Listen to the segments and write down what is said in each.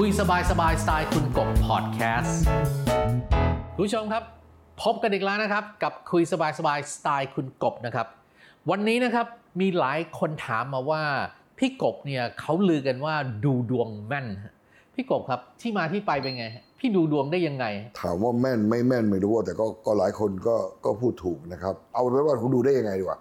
คุยสบายสบายสไตล์คุณกบพอดแคสต์ผู้ชมครับ พบกันอีกแล้วนะครับ กับคุยสบายสบายสไตล์คุณกบนะครับ วันนี้นะครับมีหลายคนถามมาว่า พี่กบเนี่ยเขาลือกันว่าดูดวงแม่น พี่กบครับที่มาที่ไปเป็นไง พี่ดูดวงได้ยังไง ถามว่าแม่นไม่แม่นไม่รู้แต่ก็ก็หลายคนก็ก็พูดถูกนะครับ เอาเป็นว่าผมดูได้ยังไงดีกว่า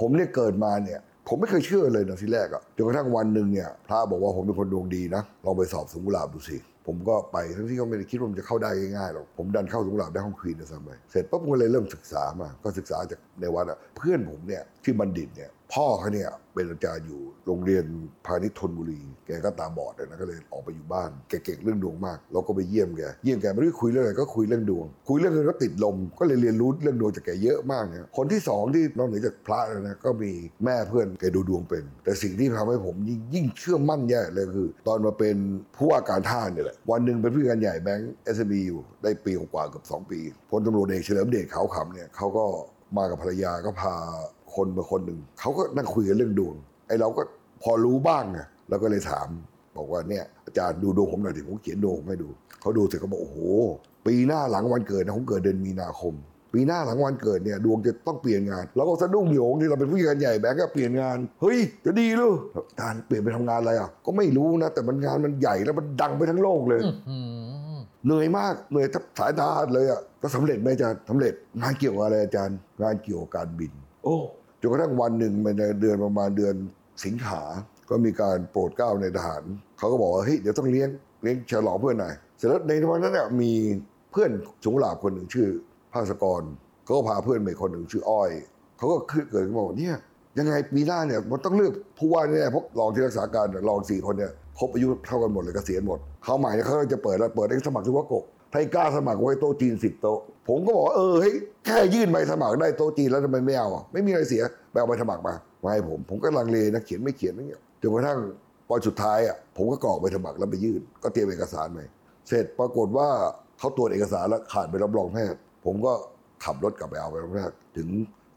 ผมเนี่ยเกิดมาเนี่ย ผมไม่เคยเชื่อเลยนะทีแรกอะจนกระทั่งวันหนึ่งเนี่ยพระบอกว่าผมเป็นคนดวงดีนะลองไปสอบสงกุหลาบดูสิผมก็ไปทั้งที่ก็ไม่ได้คิดว่ามันจะเข้าได้ง่ายๆหรอกผมดันเข้าสงกุหลาบได้ห้องควีนนะซ้ำไปเสร็จปั๊บผมก็เลยเริ่มศึกษามา ก็ศึกษาจากในวัดอะเพื่อนผมเนี่ยชื่อบัณฑิตเนี่ย พ่อเขาเนี่ยเป็นอาจารย์อยู่โรงเรียนพาณิชย์ธนบุรี แกก็ตาบอดเลยนะก็เลยออกไปอยู่บ้าน แกเก่งเรื่องดวงมาก เราก็ไปเยี่ยมแก เยี่ยมแกไม่รู้คุยเรื่องอะไรก็คุยเรื่องดวง คุยเรื่องเงินก็ติดลม ก็เลยเรียนรู้เรื่องดวงจากแกเยอะมากเนี่ยคนที่สองที่นอกเหนือจากพระแล้วนะก็มีแม่เพื่อนแกดูดวงเป็น แต่สิ่งที่ทำให้ผมยิ่งยิ่งเชื่อมั่นแย่เลยคือ ตอนมาเป็นผู้ว่าการท่าเนี่ยแหละวันหนึ่งเป็นผู้การใหญ่แบงก์เอสบีอยู่ได้ปีกว่าเกือบสองปีพลตำรวจเอกเฉลิมเดชขาวขำเนี่ยเขาก็มากับภรรยาก็พา คนมาคนหนึ่งเขาก็นั่งคุยกันเรื่องดวงไอ้เราก็พอรู้บ้างไงเราก็เลยถาม บอกว่าเนี่ยอาจารย์ดูดวงผมหน่อยดิผมเขียนดวงผมให้ดูเขาดูเสร็จเขาบอกโอ้โห ปีหน้าหลังวันเกิดนะผมเกิดเดือนมีนาคม ปีหน้าหลังวันเกิดเนี่ยดวงจะต้องเปลี่ยนงานเราก็สะดุ้งโยงที่เราเป็นผู้จัดการใหญ่แบงก์ก็เปลี่ยนงานเฮ้ยจะดีหรืออาจารย์เปลี่ยนไปทำงานอะไรอะก็ไม่รู้นะ แต่มันงานมันใหญ่แล้วมันดังไปทั้งโลกเลยอืมเหนื่อยมากเหนื่อยทับสายตาเลยอะก็สำเร็จไหมอาจารย์สำเร็จงานเกี่ยวกับอะไรอาจารย์งานเกี่ยวกับการบิน โอ้ จนกระทั่งวันหนึ่งในเดือนประมาณเดือนสิงหา ก็มีการโปรดเกล้าในทหาร เขาก็บอกว่าเฮ้ยเดี๋ยวต้องเลี้ยงเลี้ยงฉลองเพื่อนหน่อยเสร็จแล้วในวันนั้นเนี่ยมีเพื่อนสงหลาบคนหนึ่งชื่อภาสกรเขาก็พาเพื่อนไปคนหนึ่งชื่ออ้อย เขาก็ขึ้นเกิดขึ้นมาบอกเนี่ยยังไงปีหน้าเนี่ยมันต้องเลือกผู้ว่าแน่เพราะรองที่รักษาการรองสี่คนเนี่ยครบอายุเท่ากันหมดเลยเกษียณหมดเขาใหม่เนี่ยเขาจะเปิดแล้วเปิดให้สมัครทุกกกถ้าให้กล้าสมัครไว้โต๊ะจีนสิบโต๊ะ ผมก็บอกว่าเออเฮ้ยแค่ยื่นใบสมัครได้โต๊ะจีนแล้วทำไมไม่เอาอะไม่มีอะไรเสียไปเอาใบสมัครมามาให้ผมผมก็ลังเลนะเขียนไม่เขียนอะไรเงี้ยจนกระทั่งพอสุดท้ายอะผมก็กรอกใบสมัครแล้วไปยื่น ก็เตรียมเอกสารไปเสร็จปรากฏว่าเขาตรวจเอกสารแล้วขาดใบรับรองแพทย์ผมก็ขับรถกลับไปเอาใบรับรองแพทย์ถึง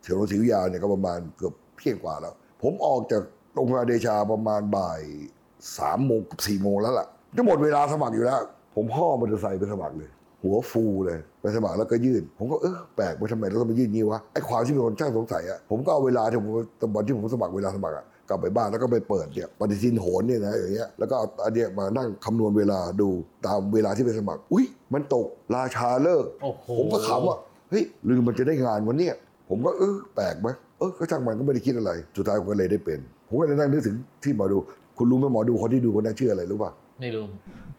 เถียวศรีวิยาเนี่ยก็ประมาณเกือบเที่ยงกว่าแล้ว ผมออกจากโรงพยาบาลเดชาประมาณบ่ายสามโมงกับสี่โมงแล้วล่ะจะหมดเวลาสมัครอยู่แล้ว ผมห่อมอเตอร์ไซค์ไปสมัครเลย หัวฟูเลยไปสมัครแล้วก็ยื่น ผมก็เออแปลกไปทำไมเราต้องมายื่นงี้วะไอ้ความที่มีคนช่างสงสัยอะผมก็เอาเวลาที่ผมตอนที่ผมสมัครเวลาสมัครอะกลับไปบ้านแล้วก็ไปเปิดเนี่ยปฏิทินโหนเนี่ยนะอย่างเงี้ยแล้วก็เอาอันเนี้ยมานั่งคำนวณเวลาดูตามเวลาที่ไปสมัคร อุ้ยมันตกราชาเลิกโอ้โหผมก็ขำว่าเฮ้ยหรือมันจะได้งานวันเนี้ยผมก็เออแปลกไหมเออก็ช่างมันก็ไม่ได้คิดอะไร สุดท้ายผมก็เลยได้เป็น ผมก็เลยนั่งนึกถึงที่หมอดู คุณรู้ไหมหมอดูคนที่ดูคนนั้นชื่ออะไรรู้ป่ะไม่รู้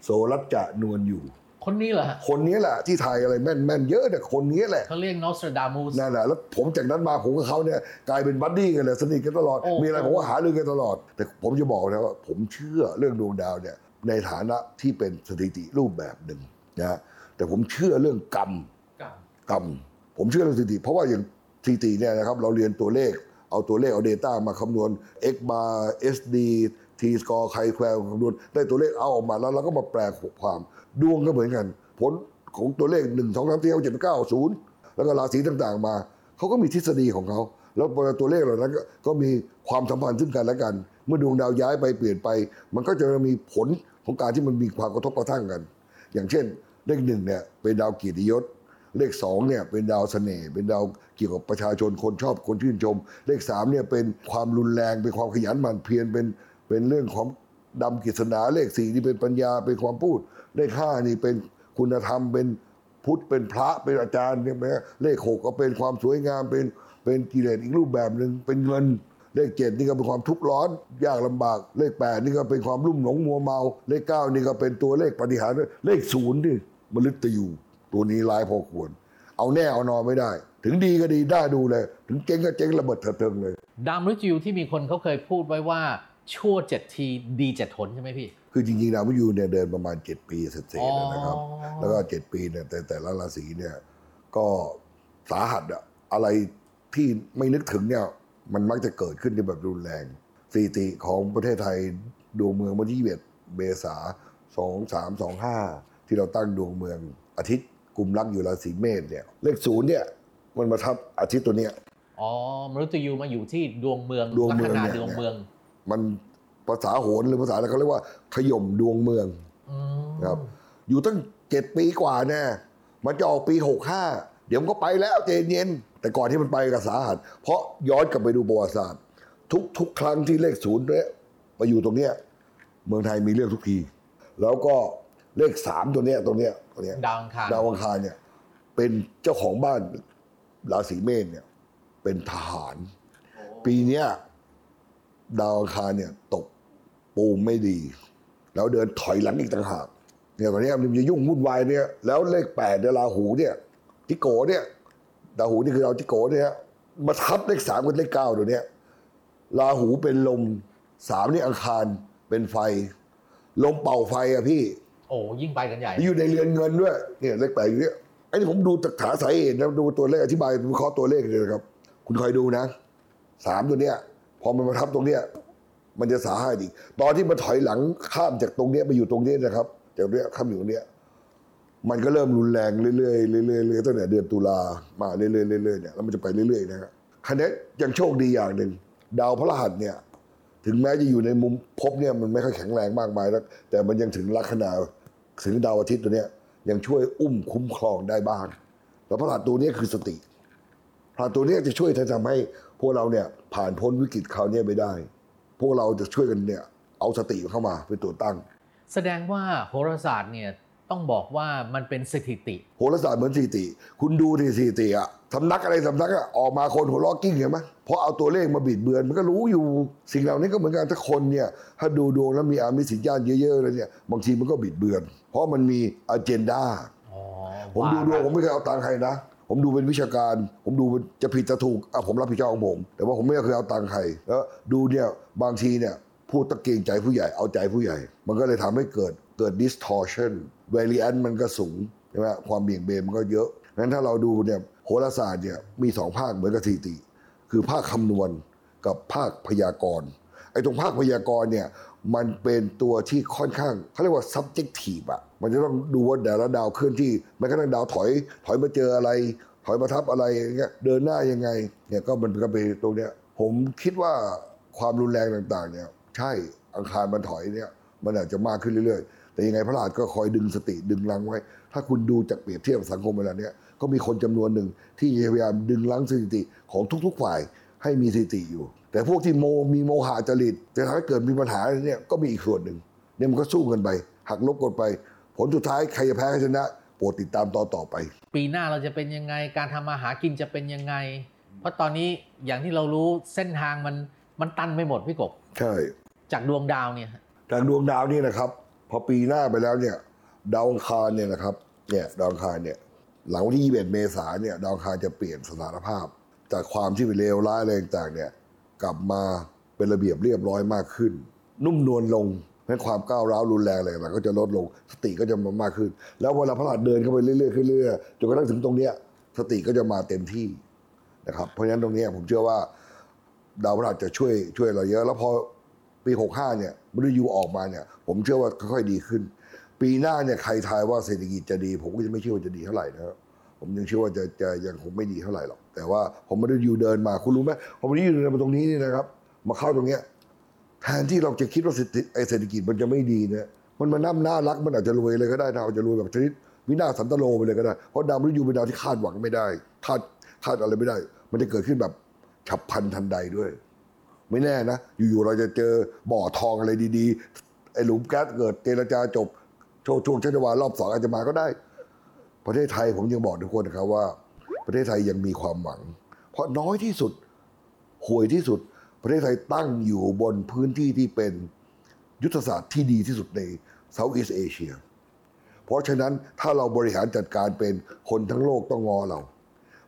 โสรัจจะนวลอยู่ คนนี้เหรอฮะคนนี้แหละที่ไทยอะไรแม่นแม่นเยอะเนี่ยคนนี้แหละเขาเรียกนอสตราดามูสนั่นแหละแล้วผมจากนั้นมาผมกับเขาเนี่ยกลายเป็นบัดดี้กันเลยสนิทกันตลอดโอ้โหมีอะไรผมก็หาเรื่องกันตลอด แต่ผมจะบอกนะว่า ผมเชื่อเรื่องดวงดาวเนี่ยในฐานะที่เป็นสถิติรูปแบบหนึ่งนะแต่ผมเชื่อเรื่องกรรมกับกรรมผมเชื่อเรื่องสถิติ เพราะว่าอย่างสถิติเนี่ยนะครับเราเรียนตัวเลขเอาตัวเลขเอา Data มาคำนวณ x bar sd t score ใครแควคำนวณได้ตัวเลขเอาออกมาแล้วเราก็มาแปลความ ดวงก็เหมือนกัน ผลของตัวเลข1 2 3 4 5 7 9 0แล้วก็ราศีต่างๆมา เขาก็มีทฤษฎีของเขา แล้วตัวเลขเหล่านั้นก็ก็มีความสัมพันธ์ซึ่งกันและกัน เมื่อดวงดาวย้ายไปเปลี่ยนไป มันก็จะมีผลของการที่มันมีความกระทบกระทั่งกัน อย่างเช่น เลขหนึ่งเนี่ยเป็นดาวเกียรติยศเลขสองเนี่ยเป็นดาวเสน่ห์เป็นดาวเกี่ยวกับประชาชนคนชอบคนชื่นชม เลขสามเนี่ยเป็นความรุนแรงเป็นความขยันหมั่นเพียรเป็นเป็นเรื่องของ ดำกิษณาเลขสี่นี่เป็นปัญญาเป็นความพูด เลขห้านี่เป็นคุณธรรมเป็นพุทธเป็นพระเป็นอาจารย์เนี่ไหมเลขหกก็เป็นความสวยงามเป็นเป็นกิเลสอีกรูปแบบหนึ่งเป็นเงินเลขเจ็ดนี่ก็เป็นความทุกข์ร้อนยากลำบาก เลขแปดนี่ก็เป็นความรุ่มหลงมัวเมา เลขเก้านี่ก็เป็นตัวเลขปฏิหารเลขศูนย์นี่มฤตยูตัวนี้ร้ายพอควร เอาแน่เอานอนไม่ได้ ถึงดีก็ดีได้ดูเลย ถึงเจ๊งก็เจ๊งระเบิดเถิดเทิงเลย ดามฤจิวที่มีคนเขาเคยพูดไว้ว่า ชั่วเจ็ดทีดีเจ็ดหนใช่ไหมพี่ คือจริงๆดาวมฤตยูเนี่ยเดินประมาณ7ปีเสร็จๆนะครับอ๋อแล้วก็7ปีเนี่ยแต่แต่ละราศีเนี่ย ก็สาหัสอะอะไรที่ไม่นึกถึงเนี่ย มันมักจะเกิดขึ้นในแบบรุนแรงสถิติของประเทศไทยดวงเมืองวันที่21เมษา2325 ที่เราตั้งดวงเมืองอาทิตย์กลุ่มรักอยู่ราศีเมษเนี่ย เลขศูนย์เนี่ย มันมาทับอาทิตย์ตัวเนี้ยอ๋อมฤตยูมาอยู่ที่ดวงเมืองดวงเมืองลัคนาเนี่ยดวงเมือง มันภาษาโหรหรือภาษาอะไรเขาเรียกว่าขย่มดวงเมืองอืมครับ อยู่ตั้งเจ็ดปีกว่าแน่มันจะออกปีหกห้าเดี๋ยวมันก็ไปแล้วใจเย็น แต่ก่อนที่มันไปกับสาหัส เพราะย้อนกลับไปดูประวัติศาสตร์ทุกทุกครั้งที่เลขศูนย์เนี่ยมาอยู่ตรงเนี้ย เมืองไทยมีเรื่องทุกที แล้วก็เลขสามตัวเนี้ยตัวเนี้ยตัวเนี้ยดาวอังคารดาวอังคารเนี่ย เป็นเจ้าของบ้านราศีเมษเนี่ย เป็นทหาร ปีเนี้ย ดาวอังคารเนี่ยตกปูมไม่ดี แล้วเดินถอยหลังอีกต่างหากเนี่ยตอนเนี้ยมันจะยุ่งวุ่นวายเนี่ยแล้วเลขแปดเดยวราหูเนี่ยทิโกเนี่ยราหูนี่คือเอาทิโกเนี่ยมาทับเลขสามกับเลขเก้าตัวเนี้ยราหูเป็นลมสามนี่อังคารเป็นไฟ ลมเป่าไฟอะพี่ โอ้ยิ่งไปกันใหญ่ อยู่ในเรือนเงินด้วยเนี่ยเลขแปดอยู่เนี่ยไอ้นี่ผมดูจากฐานสาเหตุนะดูตัวเลขอธิบายวิเคราะห์ตัวเลขเลยนะครับ คุณคอยดูนะสามตัวเนี้ย พอมันมาทับตรงเนี้ยมันจะสาหัสอีก ตอนที่มันถอยหลังข้ามจากตรงเนี้ยไปอยู่ตรงนี้นะครับจากเนี้ยข้ามอยู่ตรงเนี้ยมันก็เริ่มรุนแรงเรื่อยๆเรื่อยๆเรื่อยๆตั้งแต่เดือนตุลามาเรื่อยๆเรื่อยๆเนี่ยแล้วมันจะไปเรื่อยๆนะครับคันนี้ยังโชคดีอย่างหนึ่งดาวพระรหัสเนี่ย ถึงแม้จะอยู่ในมุมภพเนี่ยมันไม่ค่อยแข็งแรงมากมายแล้วแต่มันยังถึงลัคนาถึงดาวอาทิตย์ตัวเนี้ยยังช่วยอุ้มคุ้มครองได้บ้าง แล้วพระรหัสตัวเนี้ยคือสติพระรหัสตัวเนี้ยจะช่วยทำให้ พวกเราเนี่ยผ่านพ้นวิกฤตคราวเนี้ยไปได้ พวกเราจะช่วยกันเนี่ยเอาสติเข้ามาเป็นตัวตั้ง แสดงว่าโหราศาสตร์เนี่ยต้องบอกว่ามันเป็นสถิติ โหราศาสตร์เหมือนสถิติ คุณดูที่สถิติอะสำนักอะไรสำนักอะออกมาคนหัวล้อกิ้งเห็นไหมเพราะเอาตัวเลขมาบิดเบือน มันก็รู้อยู่สิ่งเหล่านี้ก็เหมือนกันถ้าคนเนี่ยถ้าดูดวงแล้วมีอามิสิญญาณเยอะๆเลยเนี่ยบางทีมันก็บิดเบือน เพราะมันมีอเจนดาอ๋อผมดูดวงผมไม่เคยเอาตังค์ใครนะ ผมดูเป็นวิชาการ ผมดูเป็นจะผิดจะถูกอะผมรับผิดชอบของผม แต่ว่าผมไม่เคยเอาตังค์ใครแล้วดูเนี่ยบางทีเนี่ยพูดตะเกียงใจผู้ใหญ่เอาใจผู้ใหญ่ มันก็เลยทำให้เกิดเกิด distortion variance มันก็สูงใช่ไหมความเบี่ยงเบนมันก็เยอะงั้นถ้าเราดูเนี่ยโหราศาสตร์เนี่ยมีสองภาคเหมือนกับสถิติ คือภาคคำนวณกับภาคพยากรณ์ อ้ตรงภาคพยากรณ์เนี่ยมันเป็นตัวที่ค่อนข้างเขาเรียกว่า subjective อะมันจะต้องดูว่าแต่ละดาวเคลื่อนที่แม้กระทั่งดาวถอย ถอยมาเจออะไร ถอยมาทับอะไรอย่างเงี้ยเดินหน้ายังไงเนี่ยก็มันก็ไปตรงเนี้ยผมคิดว่าความรุนแรงต่างๆ เนี่ย ใช่อังคารมันถอยเนี่ยมันอาจจะมากขึ้นเรื่อยๆ แต่ยังไงพระราชก็คอยดึงสติดึงลังไว้ ถ้าคุณดูจากเปรียบเทียบสังคมเวลาเนี้ยก็มีคนจำนวนหนึ่งที่พยายามดึงลังสถิติของทุก ๆ ฝ่ายให้มีสถิติอยู่ แต่พวกที่โมมีโมหะจริตจะทำให้เกิดมีปัญหาเนี่ยก็มีอีกส่วนหนึ่งเนี่ยมันก็สู้กันไป หักลบกันไป ผลสุดท้ายใครจะแพ้ใครชนะโปรดติดตามตอนต่อไป ปีหน้าเราจะเป็นยังไงการทำมาหากินจะเป็นยังไง เพราะตอนนี้อย่างที่เรารู้เส้นทางมันมันตันไปหมดพี่กบใช่ จากดวงดาวเนี่ยจากดวงดาวนี่นะครับ พอปีหน้าไปแล้วเนี่ย ดาวอังคารเนี่ยนะครับเนี่ยดาวอังคารเนี่ยหลังวันที่21เมษายนเนี่ยดาวอังคารจะเปลี่ยนสถานภาพ จากความที่เป็นเลวร้ายอะไรต่างๆเนี่ย กลับมาเป็นระเบียบเรียบร้อยมากขึ้น นุ่มนวลลงนั้ความก้าวร้าวรุนแรงอะไรต่างก็จะลดลง สติก็จะมามากขึ้น แล้วเวลาพระราชเดินเข้าไปเรื่อยๆขึ้นเรื่อยๆจนกระทั่งถึงตรงเนี้ยสติก็จะมาเต็มที่นะครับเพราะฉะนั้นตรงนี้ผมเชื่อว่าดาวพฤหัสจะช่วยช่วยเราเยอะ แล้วพอปี 65 เนี่ยมฤยูออกมาเนี่ย ผมเชื่อว่าค่อยๆดีขึ้น ปีหน้าเนี่ยใครทายว่าเศรษฐกิจจะดี ผมก็จะไม่เชื่อว่าจะดีเท่าไหร่นะครับผมยังเชื่อว่าจะจะยังคงไม่ดีเท่าไหร่หรอก แต่ว่าผมมฤตยูเดินมาคุณรู้ไหมผมมฤตยูเดินมาตรงนี้นี่นะครับ มาเข้าตรงเนี้ยแทนที่เราจะคิดว่าเศรษฐกิจมันจะไม่ดีเนี่ยมันมาน้ำหน้ารักมันอาจจะรวยเลยก็ได้นะอาจจะรวยแบบชนิดวินาศสันตโลไปเลยก็ได้ เพราะดาวมฤตยูเป็นดาวที่คาดหวังไม่ได้คาดคาดอะไรไม่ได้ มันจะเกิดขึ้นแบบฉับพลันทันใดด้วย ไม่แน่นะ อยู่ๆเราจะเจอบ่อทองอะไรดีๆไอ้หลุมแก๊สเกิดเจรจาจบโชว์ช่วงชัชวาลรอบสองอาจจะมาก็ได้ ประเทศไทยผมยังบอกทุกคนนะครับว่า ประเทศไทยยังมีความหวัง เพราะน้อยที่สุดห่วยที่สุด ประเทศไทยตั้งอยู่บนพื้นที่ที่เป็นยุทธศาสตร์ที่ดีที่สุดในเซาท์อีสเอเชียเพราะฉะนั้นถ้าเราบริหารจัดการเป็นคนทั้งโลกต้องงอเรา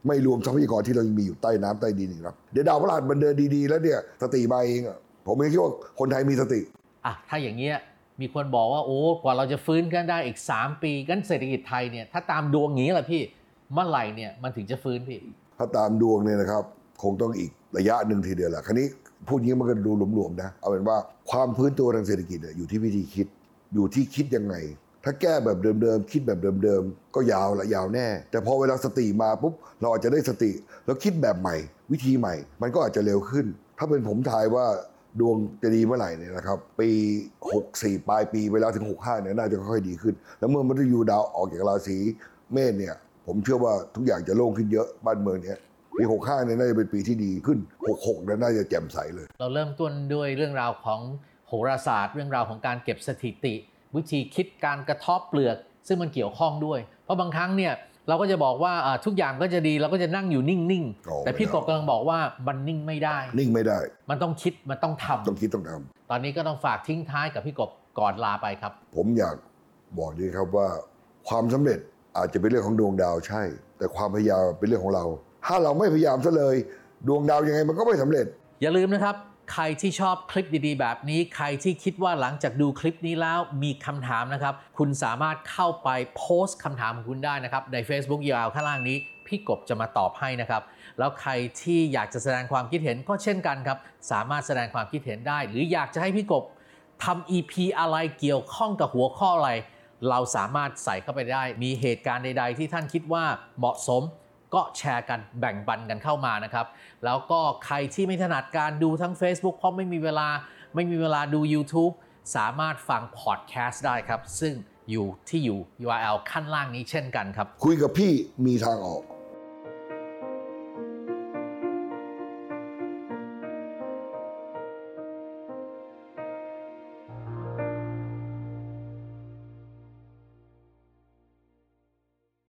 ไม่รวมทรัพยากรที่เรายังมีอยู่ใต้น้ำใต้ดินอีกครับ เดี๋ยวดาวพฤหัสมันเดินดีๆ แล้วเนี่ยสติมาเองผมไม่คิดว่าคนไทยมีสติอะถ้าอย่างเงี้ยมีคนบอกว่าโอ้กว่าเราจะฟื้นกันได้อีก 3 ปีกันเศรษฐกิจไทยเนี่ยถ้าตามดวงงี้แหละพี่ เมื่อไหร่เนี่ยมันถึงจะฟื้นพี่ ถ้าตามดวงเนี่ยนะครับ คงต้องอีกระยะหนึ่งทีเดียวแหละคราวนี้พูดงี้มันก็ดูหลวมๆนะ เอาเป็นว่าความพื้นตัวทางเศรษฐกิจอยู่ที่วิธีคิด อยู่ที่คิดยังไง ถ้าแก้แบบเดิมๆคิดแบบเดิมๆก็ยาวละยาวแน่ แต่พอเวลาสติมาปุ๊บเราอาจจะได้สติ แล้วคิดแบบใหม่ วิธีใหม่ มันก็อาจจะเร็วขึ้น ถ้าเป็นผมทายว่าดวงจะดีเมื่อไหร่เนี่ยนะครับ ปี 64 ปลายปีไปแล้วถึง 65เนี่ยน่าจะค่อยๆดีขึ้น แล้วเมื่อมฤตยูดาวออกจากราศีเมษเนี่ย ผมเชื่อว่าทุกอย่างจะโล่งขึ้นเยอะบ้านเมืองเนี่ยปี65เนี่ยน่าจะเป็นปีที่ดีขึ้น 66เนี่ยน่าจะแจ่มใสเลย เราเริ่มต้นด้วยเรื่องราวของโหราศาสตร์ เรื่องราวของการเก็บสถิติ วิธีคิดการกระเทบเปลือก ซึ่งมันเกี่ยวข้องด้วย เพราะบางครั้งเนี่ยเราก็จะบอกว่าอ่าทุกอย่างก็จะดีเราก็จะนั่งอยู่นิ่งอ๋อๆแต่พี่ไม่ได้กบกำลังบอกว่ามันนิ่งไม่ได้ นิ่งไม่ได้ มันต้องคิดมันต้องทำต้องคิดต้องทำตอนนี้ก็ต้องฝากทิ้งท้ายกับพี่กบก่อนลาไปครับ ผมอยากบอกดีครับว่าความสำเร็จ อาจจะเป็นเรื่องของดวงดาวใช่ แต่ความพยายามเป็นเรื่องของเรา ถ้าเราไม่พยายามซะเลย ดวงดาวยังไงมันก็ไม่สำเร็จ อย่าลืมนะครับ ใครที่ชอบคลิปดีๆ แบบนี้ ใครที่คิดว่าหลังจากดูคลิปนี้แล้วมีคำถามนะครับ คุณสามารถเข้าไปโพสต์คำถามของคุณได้นะครับ ใน Facebook ยาวข้างล่างนี้ พี่กบจะมาตอบให้นะครับ แล้วใครที่อยากจะแสดงความคิดเห็นก็เช่นกันครับ สามารถแสดงความคิดเห็นได้ หรืออยากจะให้พี่กบทำ EP อะไรเกี่ยวข้องกับหัวข้ออะไร เราสามารถใส่เข้าไปได้ มีเหตุการณ์ใด ๆ ที่ท่านคิดว่าเหมาะสมก็แชร์กันแบ่งปันกันเข้ามานะครับ แล้วก็ใครที่ไม่ถนัดการดูทั้ง Facebook เพราะไม่มีเวลาไม่มีเวลาดู YouTube สามารถฟังพอดแคสต์ได้ครับ ซึ่งอยู่ที่อยู่ URL ขั้นล่างนี้เช่นกันครับ คุยกับพี่มีทางออก